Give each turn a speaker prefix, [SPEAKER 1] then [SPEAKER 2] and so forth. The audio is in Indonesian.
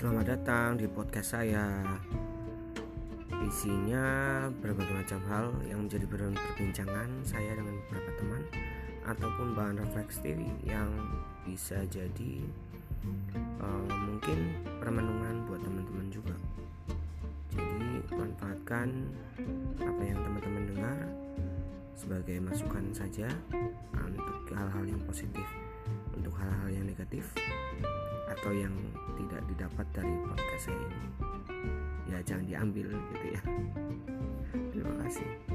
[SPEAKER 1] Selamat datang di podcast saya. Isinya berbagai macam hal yang menjadi bahan perbincangan saya dengan beberapa teman ataupun bahan refleksi yang bisa jadi uh, mungkin permenungan buat teman-teman juga. Jadi manfaatkan apa yang teman-teman dengar sebagai masukan saja untuk hal-hal yang positif, untuk hal-hal yang negatif atau yang tidak didapat dari podcast saya ini. Ya jangan diambil gitu ya. Terima kasih